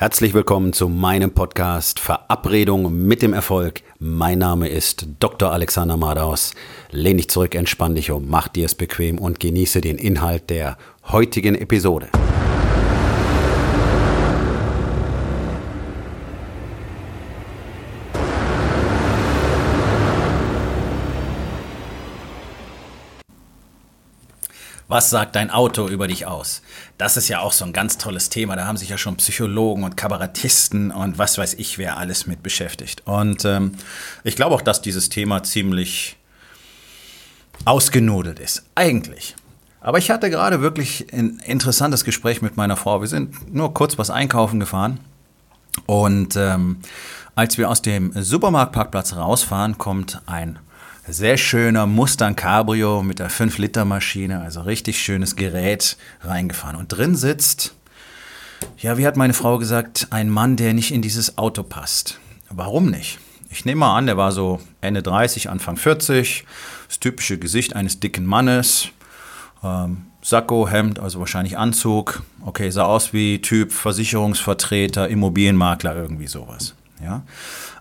Herzlich willkommen zu meinem Podcast Verabredung mit dem Erfolg. Mein Name ist Dr. Alexander Madaus. Lehn dich zurück, entspann dich um, mach dir es bequem und genieße den Inhalt der heutigen Episode. Was sagt dein Auto über dich aus? Das ist ja auch so ein ganz tolles Thema. Da haben sich ja schon Psychologen und Kabarettisten und was weiß ich, wer alles mit beschäftigt. Und ähm, ich glaube auch, dass dieses Thema ziemlich ausgenudelt ist. Eigentlich. Aber ich hatte gerade wirklich ein interessantes Gespräch mit meiner Frau. Wir sind nur kurz was einkaufen gefahren. Und ähm, als wir aus dem Supermarktparkplatz rausfahren, kommt ein sehr schöner Mustang Cabrio mit der 5-Liter-Maschine, also richtig schönes Gerät reingefahren. Und drin sitzt, ja, wie hat meine Frau gesagt, ein Mann, der nicht in dieses Auto passt. Warum nicht? Ich nehme mal an, der war so Ende 30, Anfang 40, das typische Gesicht eines dicken Mannes, ähm, Sakko, Hemd, also wahrscheinlich Anzug. Okay, sah aus wie Typ Versicherungsvertreter, Immobilienmakler, irgendwie sowas. Ja,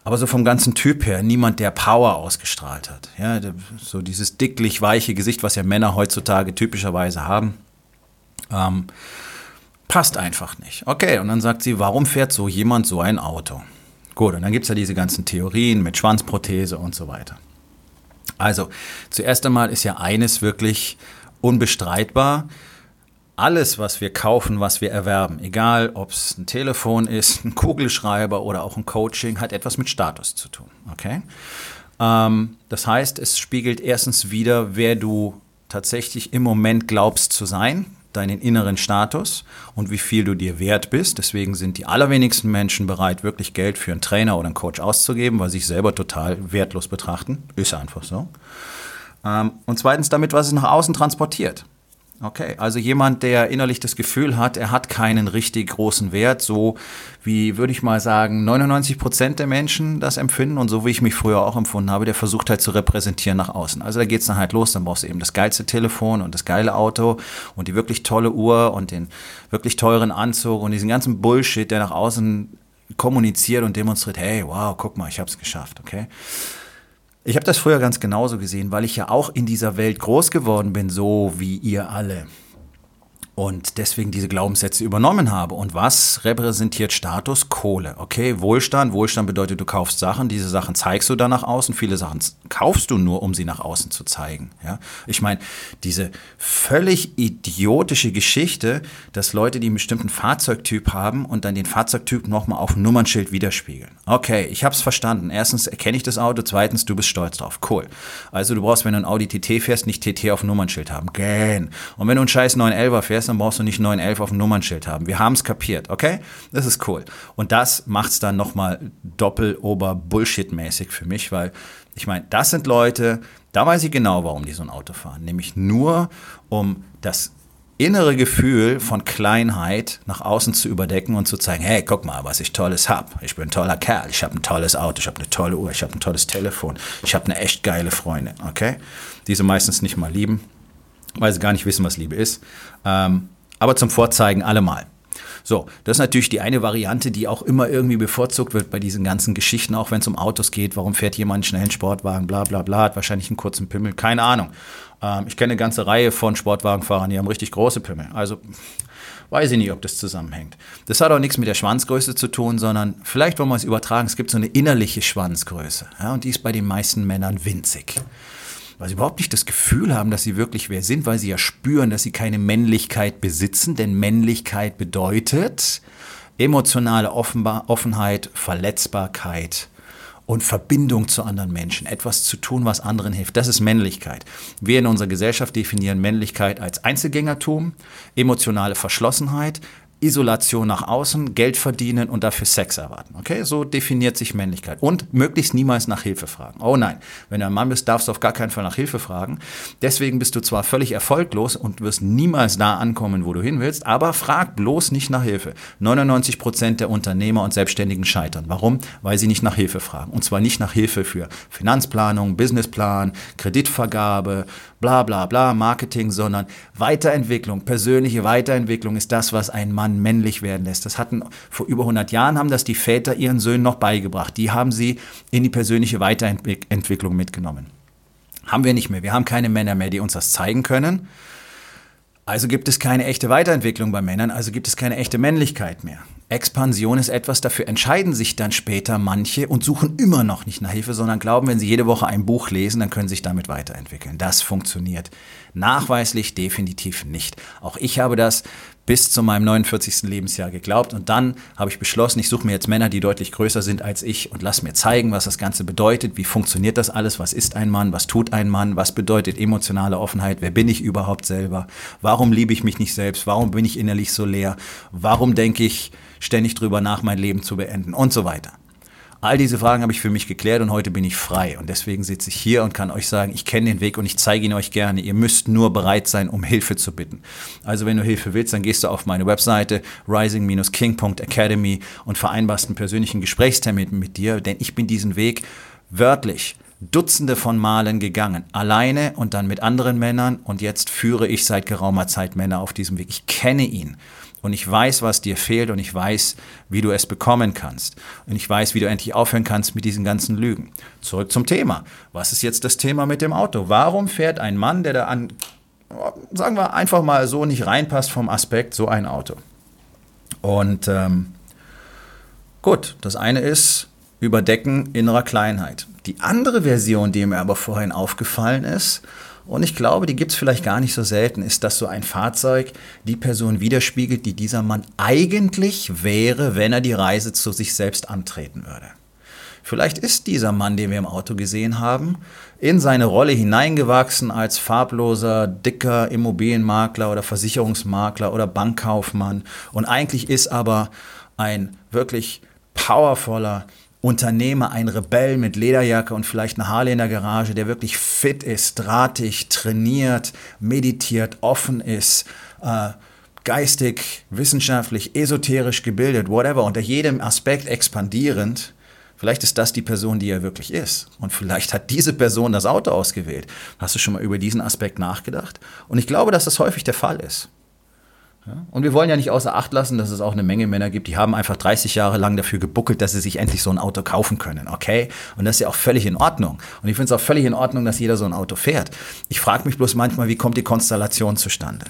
aber so vom ganzen Typ her, niemand, der Power ausgestrahlt hat. Ja, so dieses dicklich weiche Gesicht, was ja Männer heutzutage typischerweise haben, ähm, passt einfach nicht. Okay, und dann sagt sie, warum fährt so jemand so ein Auto? Gut, und dann gibt es ja diese ganzen Theorien mit Schwanzprothese und so weiter. Also, zuerst einmal ist ja eines wirklich unbestreitbar alles, was wir kaufen, was wir erwerben, egal ob es ein Telefon ist, ein Kugelschreiber oder auch ein Coaching, hat etwas mit Status zu tun. Okay? Ähm, das heißt, es spiegelt erstens wieder, wer du tatsächlich im Moment glaubst zu sein, deinen inneren Status und wie viel du dir wert bist. Deswegen sind die allerwenigsten Menschen bereit, wirklich Geld für einen Trainer oder einen Coach auszugeben, weil sie sich selber total wertlos betrachten. Ist einfach so. Ähm, und zweitens damit, was es nach außen transportiert. Okay, also jemand, der innerlich das Gefühl hat, er hat keinen richtig großen Wert, so wie würde ich mal sagen, 99 Prozent der Menschen das empfinden und so wie ich mich früher auch empfunden habe, der versucht halt zu repräsentieren nach außen. Also da geht's dann halt los, dann brauchst du eben das geilste Telefon und das geile Auto und die wirklich tolle Uhr und den wirklich teuren Anzug und diesen ganzen Bullshit, der nach außen kommuniziert und demonstriert, hey, wow, guck mal, ich hab's geschafft, okay? Ich habe das früher ganz genauso gesehen, weil ich ja auch in dieser Welt groß geworden bin, so wie ihr alle und deswegen diese Glaubenssätze übernommen habe. Und was repräsentiert Status? Kohle. Okay, Wohlstand. Wohlstand bedeutet, du kaufst Sachen, diese Sachen zeigst du dann nach außen. Viele Sachen kaufst du nur, um sie nach außen zu zeigen. Ja? Ich meine, diese völlig idiotische Geschichte, dass Leute, die einen bestimmten Fahrzeugtyp haben und dann den Fahrzeugtyp nochmal auf Nummernschild widerspiegeln. Okay, ich habe es verstanden. Erstens erkenne ich das Auto, zweitens, du bist stolz drauf. Cool. Also du brauchst, wenn du ein Audi TT fährst, nicht TT auf Nummernschild haben. Gähn. Und wenn du einen scheiß 911er fährst, dann brauchst du nicht 911 auf dem Nummernschild haben. Wir haben es kapiert, okay? Das ist cool. Und das macht es dann nochmal doppel-ober-Bullshit-mäßig für mich, weil ich meine, das sind Leute, da weiß ich genau, warum die so ein Auto fahren. Nämlich nur, um das innere Gefühl von Kleinheit nach außen zu überdecken und zu zeigen, hey, guck mal, was ich Tolles hab. Ich bin ein toller Kerl, ich habe ein tolles Auto, ich habe eine tolle Uhr, ich habe ein tolles Telefon, ich habe eine echt geile Freundin, okay? Die sie meistens nicht mal lieben, weil sie gar nicht wissen, was Liebe ist. Ähm, aber zum Vorzeigen allemal. So, das ist natürlich die eine Variante, die auch immer irgendwie bevorzugt wird bei diesen ganzen Geschichten, auch wenn es um Autos geht. Warum fährt jemand schnell einen Sportwagen, bla bla bla, hat wahrscheinlich einen kurzen Pimmel, keine Ahnung. Ähm, ich kenne eine ganze Reihe von Sportwagenfahrern, die haben richtig große Pimmel. Also weiß ich nicht, ob das zusammenhängt. Das hat auch nichts mit der Schwanzgröße zu tun, sondern vielleicht wollen wir es übertragen, es gibt so eine innerliche Schwanzgröße. Ja, und die ist bei den meisten Männern winzig weil sie überhaupt nicht das Gefühl haben, dass sie wirklich wer sind, weil sie ja spüren, dass sie keine Männlichkeit besitzen, denn Männlichkeit bedeutet emotionale Offenheit, Verletzbarkeit und Verbindung zu anderen Menschen, etwas zu tun, was anderen hilft. Das ist Männlichkeit. Wir in unserer Gesellschaft definieren Männlichkeit als Einzelgängertum, emotionale Verschlossenheit, Isolation nach außen, Geld verdienen und dafür Sex erwarten. Okay, so definiert sich Männlichkeit. Und möglichst niemals nach Hilfe fragen. Oh nein, wenn du ein Mann bist, darfst du auf gar keinen Fall nach Hilfe fragen. Deswegen bist du zwar völlig erfolglos und wirst niemals da ankommen, wo du hin willst, aber frag bloß nicht nach Hilfe. 99 Prozent der Unternehmer und Selbstständigen scheitern. Warum? Weil sie nicht nach Hilfe fragen. Und zwar nicht nach Hilfe für Finanzplanung, Businessplan, Kreditvergabe, bla bla bla, Marketing, sondern Weiterentwicklung, persönliche Weiterentwicklung ist das, was einen Mann männlich werden lässt. Das hatten vor über 100 Jahren, haben das die Väter ihren Söhnen noch beigebracht. Die haben sie in die persönliche Weiterentwicklung mitgenommen. Haben wir nicht mehr. Wir haben keine Männer mehr, die uns das zeigen können. Also gibt es keine echte Weiterentwicklung bei Männern, also gibt es keine echte Männlichkeit mehr. Expansion ist etwas, dafür entscheiden sich dann später manche und suchen immer noch nicht nach Hilfe, sondern glauben, wenn sie jede Woche ein Buch lesen, dann können sie sich damit weiterentwickeln. Das funktioniert nachweislich definitiv nicht. Auch ich habe das bis zu meinem 49. Lebensjahr geglaubt. Und dann habe ich beschlossen, ich suche mir jetzt Männer, die deutlich größer sind als ich und lass mir zeigen, was das Ganze bedeutet, wie funktioniert das alles, was ist ein Mann, was tut ein Mann, was bedeutet emotionale Offenheit, wer bin ich überhaupt selber, warum liebe ich mich nicht selbst, warum bin ich innerlich so leer, warum denke ich, ständig drüber nach, mein Leben zu beenden? Und so weiter. All diese Fragen habe ich für mich geklärt und heute bin ich frei. Und deswegen sitze ich hier und kann euch sagen, ich kenne den Weg und ich zeige ihn euch gerne. Ihr müsst nur bereit sein, um Hilfe zu bitten. Also wenn du Hilfe willst, dann gehst du auf meine Webseite rising-king.academy und vereinbarst einen persönlichen Gesprächstermin mit dir, denn ich bin diesen Weg wörtlich Dutzende von Malen gegangen, alleine und dann mit anderen Männern und jetzt führe ich seit geraumer Zeit Männer auf diesem Weg. Ich kenne ihn und ich weiß, was dir fehlt und ich weiß, wie du es bekommen kannst. Und ich weiß, wie du endlich aufhören kannst mit diesen ganzen Lügen. Zurück zum Thema. Was ist jetzt das Thema mit dem Auto? Warum fährt ein Mann, der da an, sagen wir einfach mal so nicht reinpasst vom Aspekt, so ein Auto? Und ähm, gut, das eine ist Überdecken innerer Kleinheit. Die andere Version, die mir aber vorhin aufgefallen ist, und ich glaube, die gibt es vielleicht gar nicht so selten, ist, dass so ein Fahrzeug die Person widerspiegelt, die dieser Mann eigentlich wäre, wenn er die Reise zu sich selbst antreten würde. Vielleicht ist dieser Mann, den wir im Auto gesehen haben, in seine Rolle hineingewachsen als farbloser, dicker Immobilienmakler oder Versicherungsmakler oder Bankkaufmann und eigentlich ist aber ein wirklich powervoller, Unternehmer, ein Rebell mit Lederjacke und vielleicht eine Harley in der Garage, der wirklich fit ist, drahtig, trainiert, meditiert, offen ist, äh, geistig, wissenschaftlich, esoterisch gebildet, whatever, unter jedem Aspekt expandierend, vielleicht ist das die Person, die er wirklich ist. Und vielleicht hat diese Person das Auto ausgewählt. Hast du schon mal über diesen Aspekt nachgedacht? Und ich glaube, dass das häufig der Fall ist. Und wir wollen ja nicht außer Acht lassen, dass es auch eine Menge Männer gibt, die haben einfach 30 Jahre lang dafür gebuckelt, dass sie sich endlich so ein Auto kaufen können, okay? Und das ist ja auch völlig in Ordnung. Und ich finde es auch völlig in Ordnung, dass jeder so ein Auto fährt. Ich frage mich bloß manchmal, wie kommt die Konstellation zustande?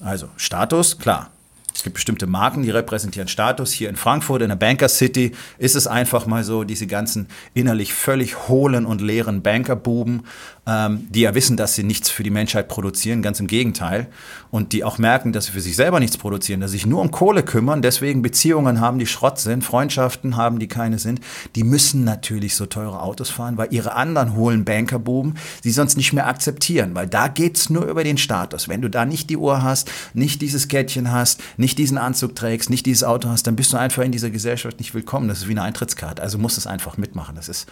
Also Status, klar, es gibt bestimmte Marken, die repräsentieren Status. Hier in Frankfurt, in der Banker City, ist es einfach mal so, diese ganzen innerlich völlig hohlen und leeren Bankerbuben, ähm, die ja wissen, dass sie nichts für die Menschheit produzieren, ganz im Gegenteil. Und die auch merken, dass sie für sich selber nichts produzieren, dass sie sich nur um Kohle kümmern, deswegen Beziehungen haben, die Schrott sind, Freundschaften haben, die keine sind. Die müssen natürlich so teure Autos fahren, weil ihre anderen hohlen Bankerbuben sie sonst nicht mehr akzeptieren, weil da geht's nur über den Status. Wenn du da nicht die Uhr hast, nicht dieses Kettchen hast, nicht diesen Anzug trägst, nicht dieses Auto hast, dann bist du einfach in dieser Gesellschaft nicht willkommen. Das ist wie eine Eintrittskarte. Also musst es einfach mitmachen. Das ist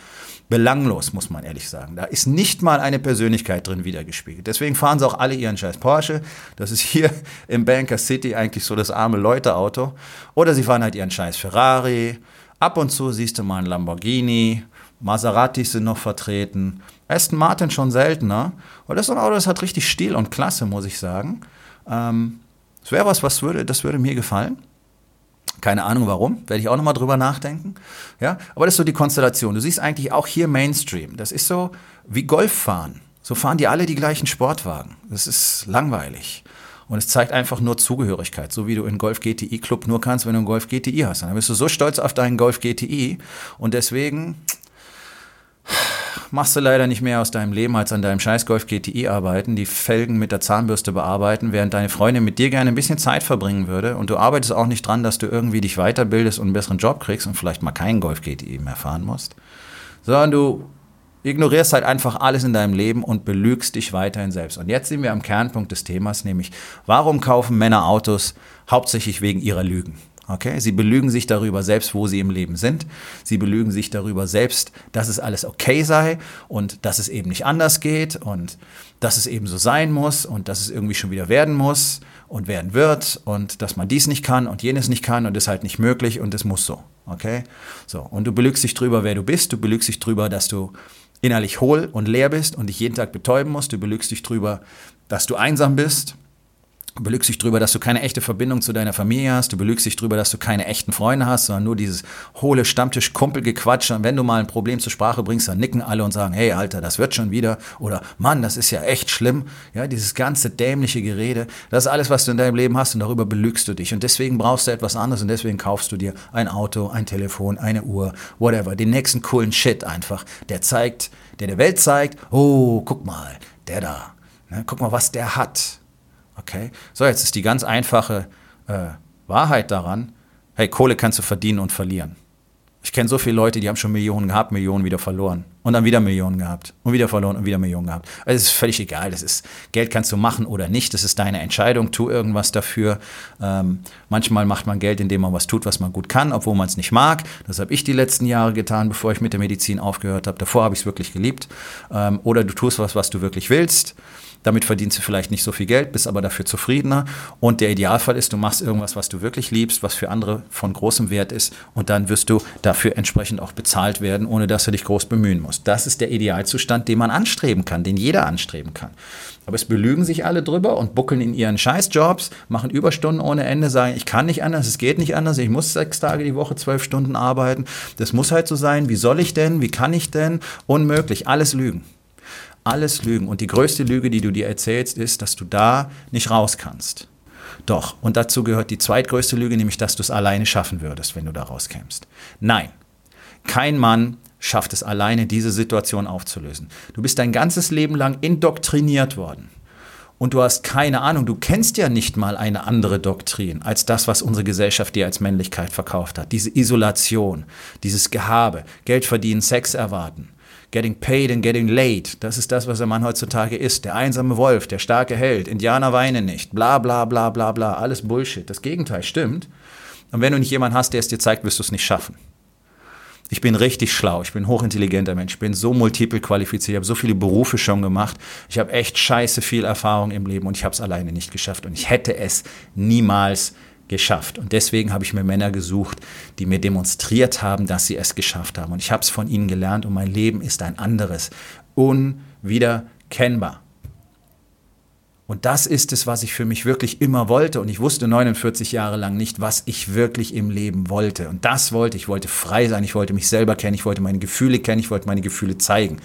belanglos, muss man ehrlich sagen. Da ist nicht mal eine Persönlichkeit drin wiedergespiegelt. Deswegen fahren sie auch alle ihren scheiß Porsche. Das ist hier im Banker City eigentlich so das arme Leute-Auto. Oder sie fahren halt ihren scheiß Ferrari. Ab und zu siehst du mal einen Lamborghini. Maseratis sind noch vertreten. Aston Martin schon seltener. Und das ist ein Auto, das hat richtig Stil und Klasse, muss ich sagen. Ähm, das wäre was, was würde, das würde mir gefallen. Keine Ahnung warum, werde ich auch nochmal drüber nachdenken. Ja, aber das ist so die Konstellation. Du siehst eigentlich auch hier Mainstream. Das ist so wie Golf fahren. So fahren die alle die gleichen Sportwagen. Das ist langweilig. Und es zeigt einfach nur Zugehörigkeit, so wie du in Golf GTI Club nur kannst, wenn du einen Golf GTI hast. dann bist du so stolz auf deinen Golf GTI und deswegen machst du leider nicht mehr aus deinem Leben als an deinem scheiß Golf GTI arbeiten, die Felgen mit der Zahnbürste bearbeiten, während deine Freundin mit dir gerne ein bisschen Zeit verbringen würde und du arbeitest auch nicht dran, dass du irgendwie dich weiterbildest und einen besseren Job kriegst und vielleicht mal keinen Golf GTI mehr fahren musst, sondern du ignorierst halt einfach alles in deinem Leben und belügst dich weiterhin selbst. Und jetzt sind wir am Kernpunkt des Themas, nämlich warum kaufen Männer Autos hauptsächlich wegen ihrer Lügen? Okay? Sie belügen sich darüber selbst, wo sie im Leben sind. Sie belügen sich darüber selbst, dass es alles okay sei und dass es eben nicht anders geht und dass es eben so sein muss und dass es irgendwie schon wieder werden muss und werden wird und dass man dies nicht kann und jenes nicht kann und ist halt nicht möglich und es muss so. Okay? So. Und du belügst dich drüber, wer du bist. Du belügst dich drüber, dass du innerlich hohl und leer bist und dich jeden Tag betäuben musst. Du belügst dich drüber, dass du einsam bist. Du belügst dich drüber, dass du keine echte Verbindung zu deiner Familie hast. Du belügst dich drüber, dass du keine echten Freunde hast, sondern nur dieses hohle Stammtisch-Kumpelgequatsch. Und wenn du mal ein Problem zur Sprache bringst, dann nicken alle und sagen, hey Alter, das wird schon wieder. Oder Mann, das ist ja echt schlimm. Ja, dieses ganze dämliche Gerede. Das ist alles, was du in deinem Leben hast und darüber belügst du dich. Und deswegen brauchst du etwas anderes und deswegen kaufst du dir ein Auto, ein Telefon, eine Uhr, whatever. Den nächsten coolen Shit einfach. Der zeigt, der der Welt zeigt, oh, guck mal, der da. Ne, guck mal, was der hat. Okay, so jetzt ist die ganz einfache äh, Wahrheit daran, hey, Kohle kannst du verdienen und verlieren. Ich kenne so viele Leute, die haben schon Millionen gehabt, Millionen wieder verloren. Und dann wieder Millionen gehabt. Und wieder verloren und wieder Millionen gehabt. Also es ist völlig egal. Das ist, Geld kannst du machen oder nicht. Das ist deine Entscheidung. Tu irgendwas dafür. Ähm, manchmal macht man Geld, indem man was tut, was man gut kann, obwohl man es nicht mag. Das habe ich die letzten Jahre getan, bevor ich mit der Medizin aufgehört habe. Davor habe ich es wirklich geliebt. Ähm, oder du tust was, was du wirklich willst. Damit verdienst du vielleicht nicht so viel Geld, bist aber dafür zufriedener. Und der Idealfall ist, du machst irgendwas, was du wirklich liebst, was für andere von großem Wert ist. Und dann wirst du dafür entsprechend auch bezahlt werden, ohne dass du dich groß bemühen musst. Das ist der Idealzustand, den man anstreben kann, den jeder anstreben kann. Aber es belügen sich alle drüber und buckeln in ihren Scheißjobs, machen Überstunden ohne Ende, sagen, ich kann nicht anders, es geht nicht anders, ich muss sechs Tage die Woche zwölf Stunden arbeiten. Das muss halt so sein. Wie soll ich denn? Wie kann ich denn? Unmöglich. Alles Lügen. Alles Lügen. Und die größte Lüge, die du dir erzählst, ist, dass du da nicht raus kannst. Doch, und dazu gehört die zweitgrößte Lüge, nämlich, dass du es alleine schaffen würdest, wenn du da rauskämst. Nein, kein Mann schafft es alleine, diese Situation aufzulösen. Du bist dein ganzes Leben lang indoktriniert worden. Und du hast keine Ahnung, du kennst ja nicht mal eine andere Doktrin als das, was unsere Gesellschaft dir als Männlichkeit verkauft hat. Diese Isolation, dieses Gehabe, Geld verdienen, Sex erwarten. Getting paid and getting late. Das ist das, was der Mann heutzutage ist. Der einsame Wolf, der starke Held. Indianer weinen nicht. Bla, bla, bla, bla, bla. Alles Bullshit. Das Gegenteil stimmt. Und wenn du nicht jemanden hast, der es dir zeigt, wirst du es nicht schaffen. Ich bin richtig schlau, ich bin hochintelligenter Mensch, ich bin so multiple qualifiziert, ich habe so viele Berufe schon gemacht, ich habe echt scheiße viel Erfahrung im Leben und ich habe es alleine nicht geschafft und ich hätte es niemals geschafft. Und deswegen habe ich mir Männer gesucht, die mir demonstriert haben, dass sie es geschafft haben. Und ich habe es von ihnen gelernt und mein Leben ist ein anderes, unwiederkennbar. Und das ist es, was ich für mich wirklich immer wollte. Und ich wusste 49 Jahre lang nicht, was ich wirklich im Leben wollte. Und das wollte ich. Ich wollte frei sein. Ich wollte mich selber kennen. Ich wollte meine Gefühle kennen. Ich wollte meine Gefühle zeigen.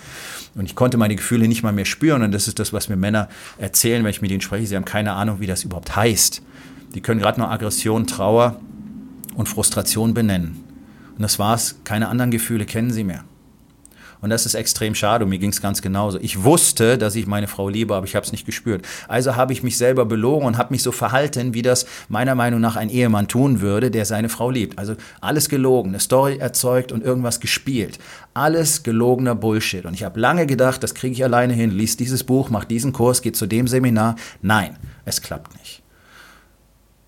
Und ich konnte meine Gefühle nicht mal mehr spüren. Und das ist das, was mir Männer erzählen, wenn ich mit ihnen spreche. Sie haben keine Ahnung, wie das überhaupt heißt. Die können gerade nur Aggression, Trauer und Frustration benennen. Und das war's. Keine anderen Gefühle kennen sie mehr. Und das ist extrem schade. Und mir ging es ganz genauso. Ich wusste, dass ich meine Frau liebe, aber ich habe es nicht gespürt. Also habe ich mich selber belogen und habe mich so verhalten, wie das meiner Meinung nach ein Ehemann tun würde, der seine Frau liebt. Also alles gelogen, eine Story erzeugt und irgendwas gespielt. Alles gelogener Bullshit. Und ich habe lange gedacht, das kriege ich alleine hin. Lies dieses Buch, mach diesen Kurs, geh zu dem Seminar. Nein, es klappt nicht.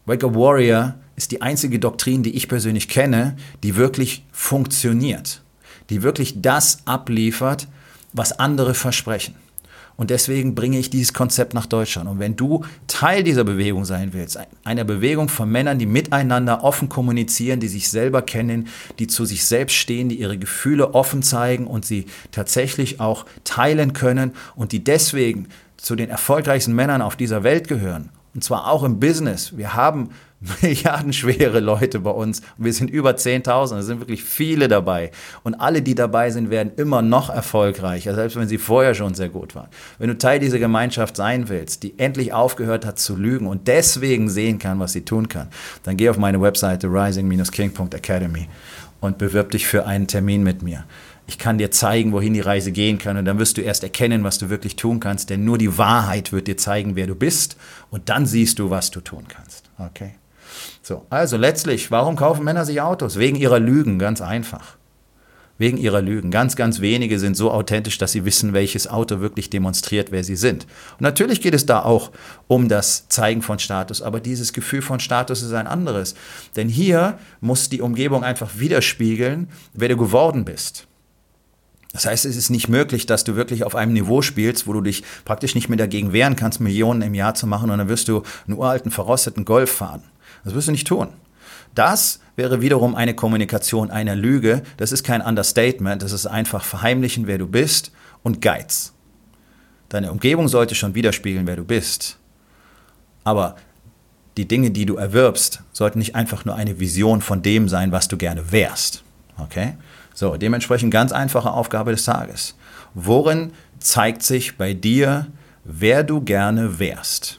Wake a Warrior ist die einzige Doktrin, die ich persönlich kenne, die wirklich funktioniert, die wirklich das abliefert, was andere versprechen. Und deswegen bringe ich dieses Konzept nach Deutschland. Und wenn du Teil dieser Bewegung sein willst, einer Bewegung von Männern, die miteinander offen kommunizieren, die sich selber kennen, die zu sich selbst stehen, die ihre Gefühle offen zeigen und sie tatsächlich auch teilen können und die deswegen zu den erfolgreichsten Männern auf dieser Welt gehören und zwar auch im Business. Wir haben milliardenschwere Leute bei uns. Wir sind über 10.000. Es sind wirklich viele dabei. Und alle, die dabei sind, werden immer noch erfolgreicher, selbst wenn sie vorher schon sehr gut waren. Wenn du Teil dieser Gemeinschaft sein willst, die endlich aufgehört hat zu lügen und deswegen sehen kann, was sie tun kann, dann geh auf meine Webseite rising-king.academy und bewirb dich für einen Termin mit mir ich kann dir zeigen, wohin die Reise gehen kann und dann wirst du erst erkennen, was du wirklich tun kannst, denn nur die Wahrheit wird dir zeigen, wer du bist und dann siehst du, was du tun kannst. Okay? So, also letztlich, warum kaufen Männer sich Autos? Wegen ihrer Lügen, ganz einfach. Wegen ihrer Lügen. Ganz, ganz wenige sind so authentisch, dass sie wissen, welches Auto wirklich demonstriert, wer sie sind. Und natürlich geht es da auch um das Zeigen von Status, aber dieses Gefühl von Status ist ein anderes. Denn hier muss die Umgebung einfach widerspiegeln, wer du geworden bist. Das heißt, es ist nicht möglich, dass du wirklich auf einem Niveau spielst, wo du dich praktisch nicht mehr dagegen wehren kannst, Millionen im Jahr zu machen und dann wirst du einen uralten, verrosteten Golf fahren. Das wirst du nicht tun. Das wäre wiederum eine Kommunikation einer Lüge. Das ist kein Understatement, das ist einfach verheimlichen, wer du bist und Geiz. Deine Umgebung sollte schon widerspiegeln, wer du bist. Aber die Dinge, die du erwirbst, sollten nicht einfach nur eine Vision von dem sein, was du gerne wärst. Okay? So, dementsprechend ganz einfache Aufgabe des Tages. Worin zeigt sich bei dir, wer du gerne wärst?